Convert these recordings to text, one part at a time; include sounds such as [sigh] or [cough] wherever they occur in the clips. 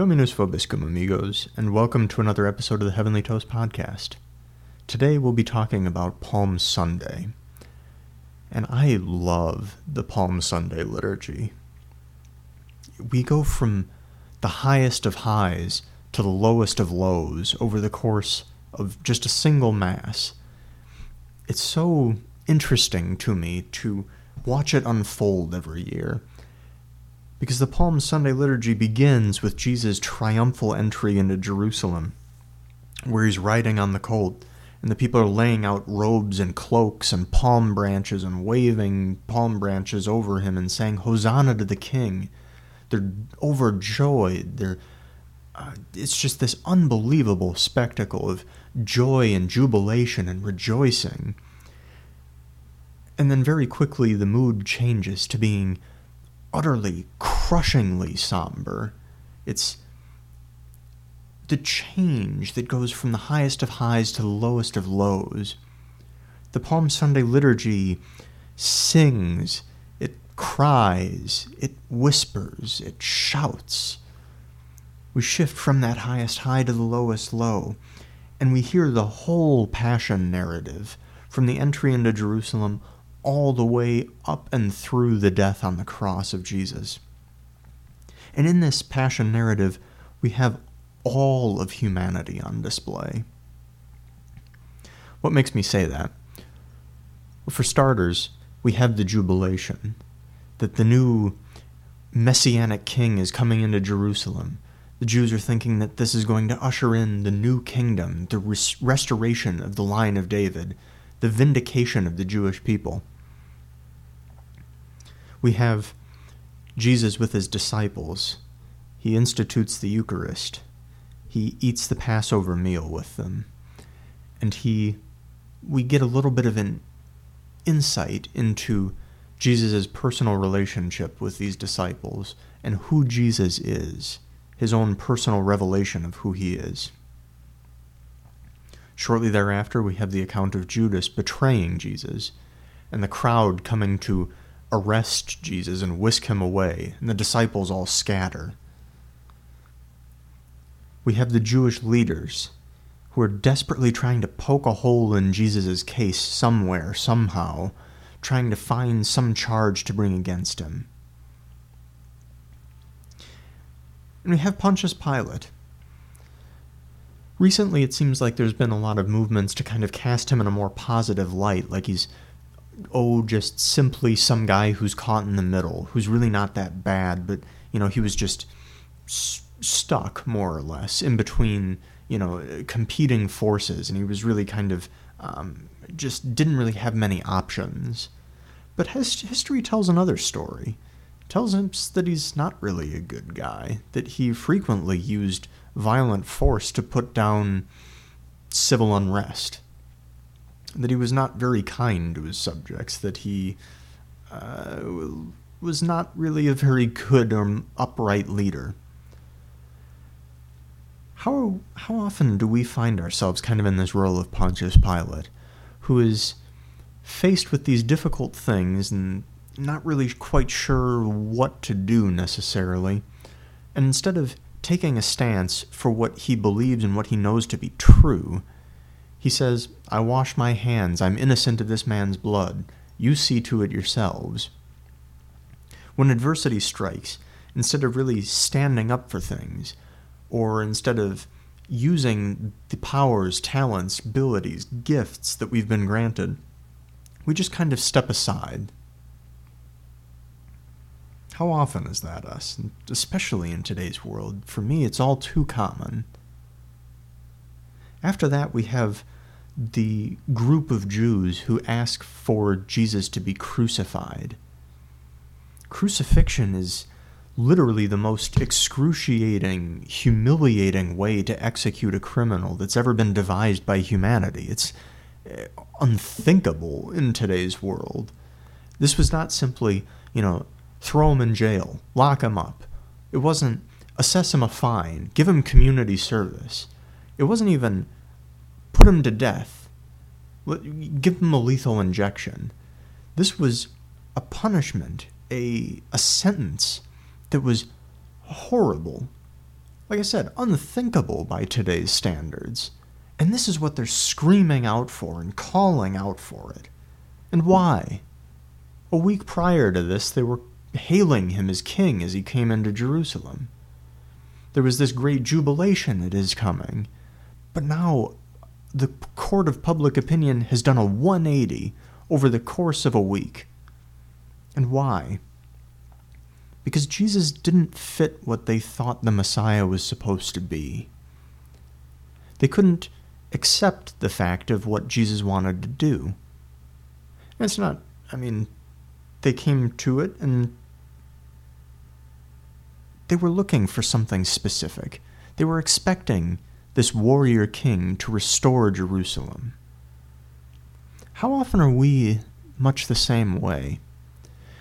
Dominus Vobiscum, amigos, and welcome to another episode of the Heavenly Toast Podcast. Today we'll be talking about Palm Sunday. And I love the Palm Sunday liturgy. We go from the highest of highs to the lowest of lows over the course of just a single Mass. It's so interesting to me to watch it unfold every year. Because the Palm Sunday liturgy begins with Jesus' triumphal entry into Jerusalem, where he's riding on the colt, and the people are laying out robes and cloaks and palm branches and waving palm branches over him and saying, Hosanna to the King. They're overjoyed. They're, uh, it's just this unbelievable spectacle of joy and jubilation and rejoicing. And then very quickly the mood changes to being utterly, crushingly somber. It's the change that goes from the highest of highs to the lowest of lows. The Palm Sunday liturgy sings, it cries, it whispers, it shouts. We shift from that highest high to the lowest low, and we hear the whole Passion narrative, from the entry into Jerusalem all the way up and through the death on the cross of Jesus. And in this passion narrative, we have all of humanity on display. What makes me say that? Well, for starters, we have the jubilation that the new messianic king is coming into Jerusalem. The Jews are thinking that this is going to usher in the new kingdom, the res- restoration of the line of David, the vindication of the Jewish people. We have Jesus with his disciples. He institutes the Eucharist. He eats the Passover meal with them. And he we get a little bit of an insight into Jesus' personal relationship with these disciples and who Jesus is, his own personal revelation of who he is. Shortly thereafter, we have the account of Judas betraying Jesus and the crowd coming to arrest Jesus and whisk him away, and the disciples all scatter. We have the Jewish leaders who are desperately trying to poke a hole in Jesus' case somewhere, somehow, trying to find some charge to bring against him. And we have Pontius Pilate. Recently, it seems like there's been a lot of movements to kind of cast him in a more positive light, like he's oh, just simply some guy who's caught in the middle, who's really not that bad, but, you know, he was just s- stuck, more or less, in between, you know, competing forces, and he was really kind of um, just didn't really have many options. But his, history tells another story. It tells us that he's not really a good guy, that he frequently used violent force to put down civil unrest that he was not very kind to his subjects, that he uh, was not really a very good or upright leader. How, how often do we find ourselves kind of in this role of Pontius Pilate, who is faced with these difficult things and not really quite sure what to do necessarily, and instead of taking a stance for what he believes and what he knows to be true, he says, I wash my hands. I'm innocent of this man's blood. You see to it yourselves. When adversity strikes, instead of really standing up for things, or instead of using the powers, talents, abilities, gifts that we've been granted, we just kind of step aside. How often is that us? Especially in today's world. For me, it's all too common. After that, we have the group of Jews who ask for Jesus to be crucified. Crucifixion is literally the most excruciating, humiliating way to execute a criminal that's ever been devised by humanity. It's eh, unthinkable in today's world. This was not simply, you know, throw him in jail, lock him up. It wasn't assess him a fine, give him community service. It wasn't even put him to death, give him a lethal injection. This was a punishment, a, a sentence that was horrible. like I said, unthinkable by today's standards. And this is what they're screaming out for and calling out for it. And why? A week prior to this, they were hailing him as king as he came into Jerusalem. There was this great jubilation at his coming. But now, the court of public opinion has done a 180 over the course of a week. And why? Because Jesus didn't fit what they thought the Messiah was supposed to be. They couldn't accept the fact of what Jesus wanted to do. It's not, I mean, they came to it and they were looking for something specific. They were expecting this warrior king to restore Jerusalem. How often are we much the same way?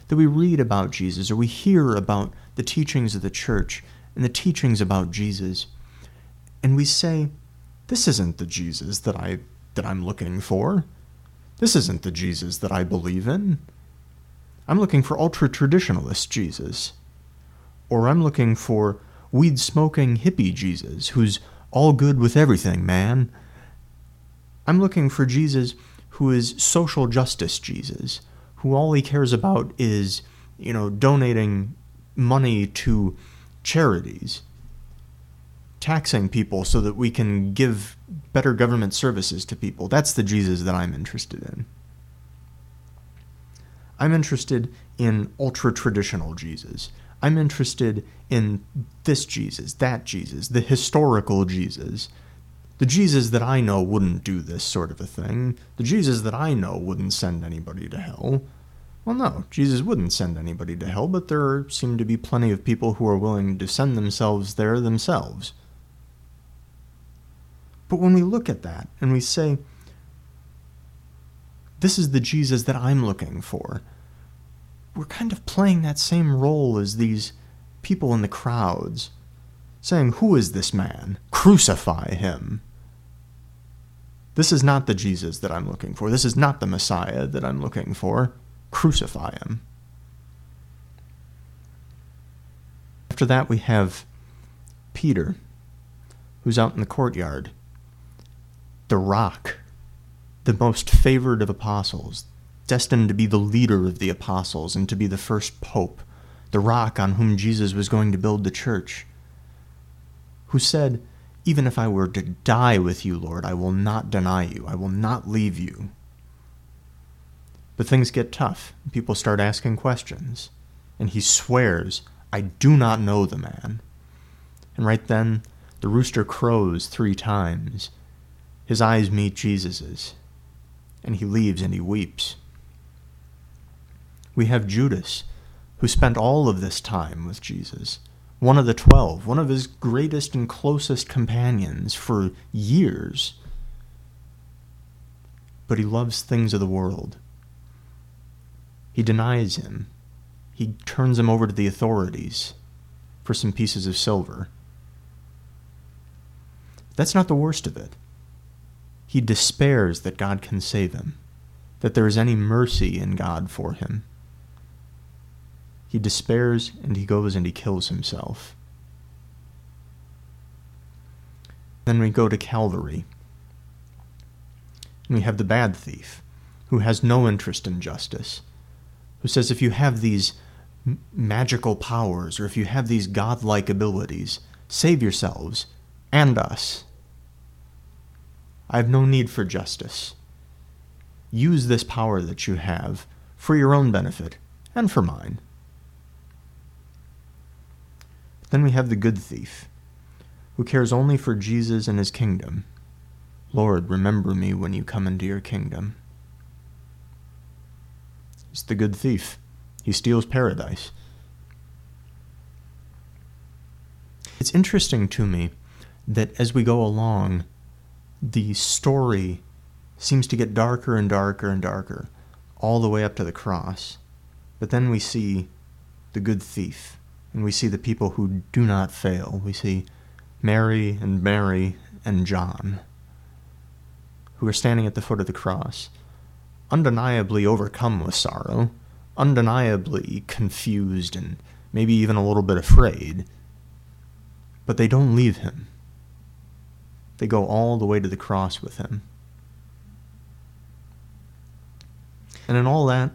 That we read about Jesus or we hear about the teachings of the church and the teachings about Jesus, and we say, This isn't the Jesus that I that I'm looking for. This isn't the Jesus that I believe in. I'm looking for ultra traditionalist Jesus. Or I'm looking for weed smoking hippie Jesus who's all good with everything, man. I'm looking for Jesus who is social justice Jesus, who all he cares about is, you know, donating money to charities, taxing people so that we can give better government services to people. That's the Jesus that I'm interested in. I'm interested in ultra traditional Jesus. I'm interested in this Jesus, that Jesus, the historical Jesus. The Jesus that I know wouldn't do this sort of a thing. The Jesus that I know wouldn't send anybody to hell. Well, no, Jesus wouldn't send anybody to hell, but there seem to be plenty of people who are willing to send themselves there themselves. But when we look at that and we say, this is the Jesus that I'm looking for. We're kind of playing that same role as these people in the crowds, saying, Who is this man? Crucify him. This is not the Jesus that I'm looking for. This is not the Messiah that I'm looking for. Crucify him. After that, we have Peter, who's out in the courtyard. The rock the most favored of apostles, destined to be the leader of the apostles and to be the first pope, the rock on whom Jesus was going to build the church, who said, Even if I were to die with you, Lord, I will not deny you, I will not leave you. But things get tough. People start asking questions. And he swears, I do not know the man. And right then, the rooster crows three times. His eyes meet Jesus's and he leaves and he weeps. We have Judas, who spent all of this time with Jesus, one of the twelve, one of his greatest and closest companions for years. But he loves things of the world. He denies him. He turns him over to the authorities for some pieces of silver. That's not the worst of it he despairs that God can save him, that there is any mercy in God for him. He despairs and he goes and he kills himself. Then we go to Calvary. And we have the bad thief, who has no interest in justice, who says if you have these m- magical powers or if you have these godlike abilities, save yourselves and us. I have no need for justice. Use this power that you have for your own benefit and for mine. Then we have the good thief, who cares only for Jesus and his kingdom. Lord, remember me when you come into your kingdom. It's the good thief. He steals paradise. It's interesting to me that as we go along, the story seems to get darker and darker and darker all the way up to the cross. But then we see the good thief, and we see the people who do not fail. We see Mary and Mary and John, who are standing at the foot of the cross, undeniably overcome with sorrow, undeniably confused and maybe even a little bit afraid. But they don't leave him. They go all the way to the cross with him. And in all that,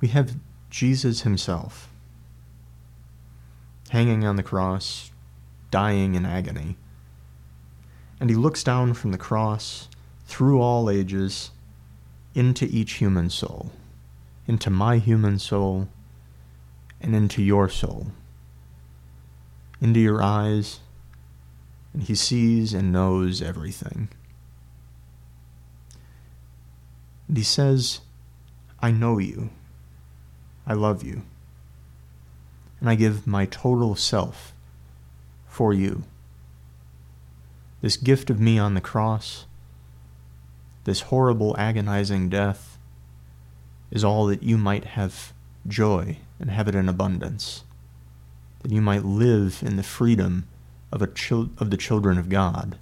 we have Jesus himself hanging on the cross, dying in agony. And he looks down from the cross through all ages into each human soul, into my human soul, and into your soul, into your eyes, and he sees and knows everything. And he says, I know you. I love you. And I give my total self for you. This gift of me on the cross, this horrible, agonizing death, is all that you might have joy and have it in abundance, that you might live in the freedom of, a chil- of the children of God,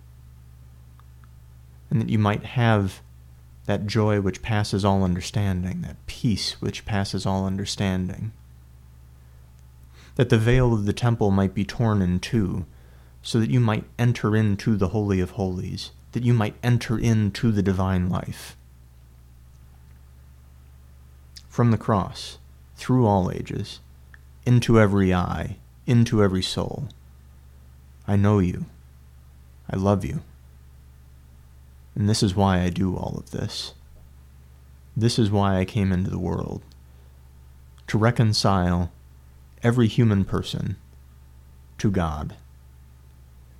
and that you might have that joy which passes all understanding, that peace which passes all understanding. That the veil of the temple might be torn in two, so that you might enter into the Holy of Holies, that you might enter into the divine life. From the cross, through all ages, into every eye, into every soul. I know you. I love you. And this is why I do all of this. This is why I came into the world to reconcile every human person to God,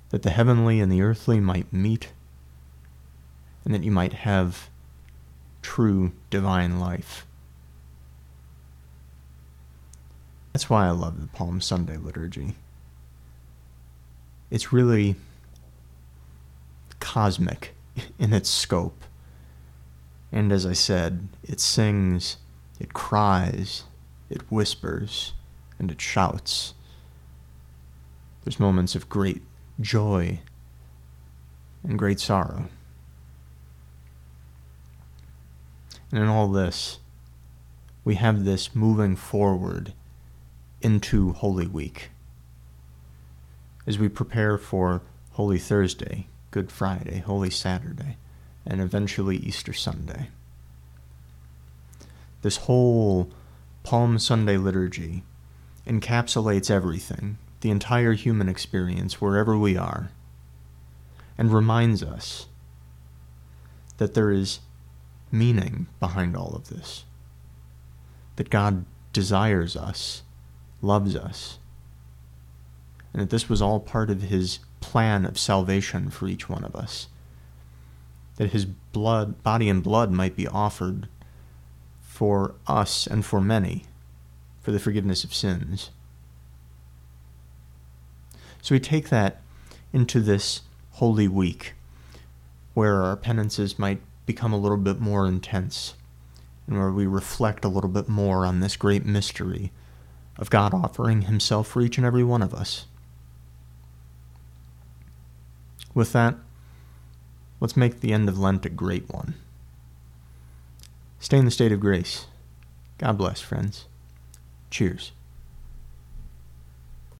that the heavenly and the earthly might meet, and that you might have true divine life. That's why I love the Palm Sunday liturgy. It's really cosmic [laughs] in its scope. And as I said, it sings, it cries, it whispers, and it shouts. There's moments of great joy and great sorrow. And in all this, we have this moving forward into Holy Week. As we prepare for Holy Thursday, Good Friday, Holy Saturday, and eventually Easter Sunday. This whole Palm Sunday liturgy encapsulates everything, the entire human experience, wherever we are, and reminds us that there is meaning behind all of this, that God desires us, loves us, and that this was all part of His plan of salvation for each one of us. That his blood, body and blood might be offered for us and for many for the forgiveness of sins. So we take that into this Holy Week, where our penances might become a little bit more intense, and where we reflect a little bit more on this great mystery of God offering Himself for each and every one of us. With that, let's make the end of Lent a great one. Stay in the state of grace. God bless, friends. Cheers.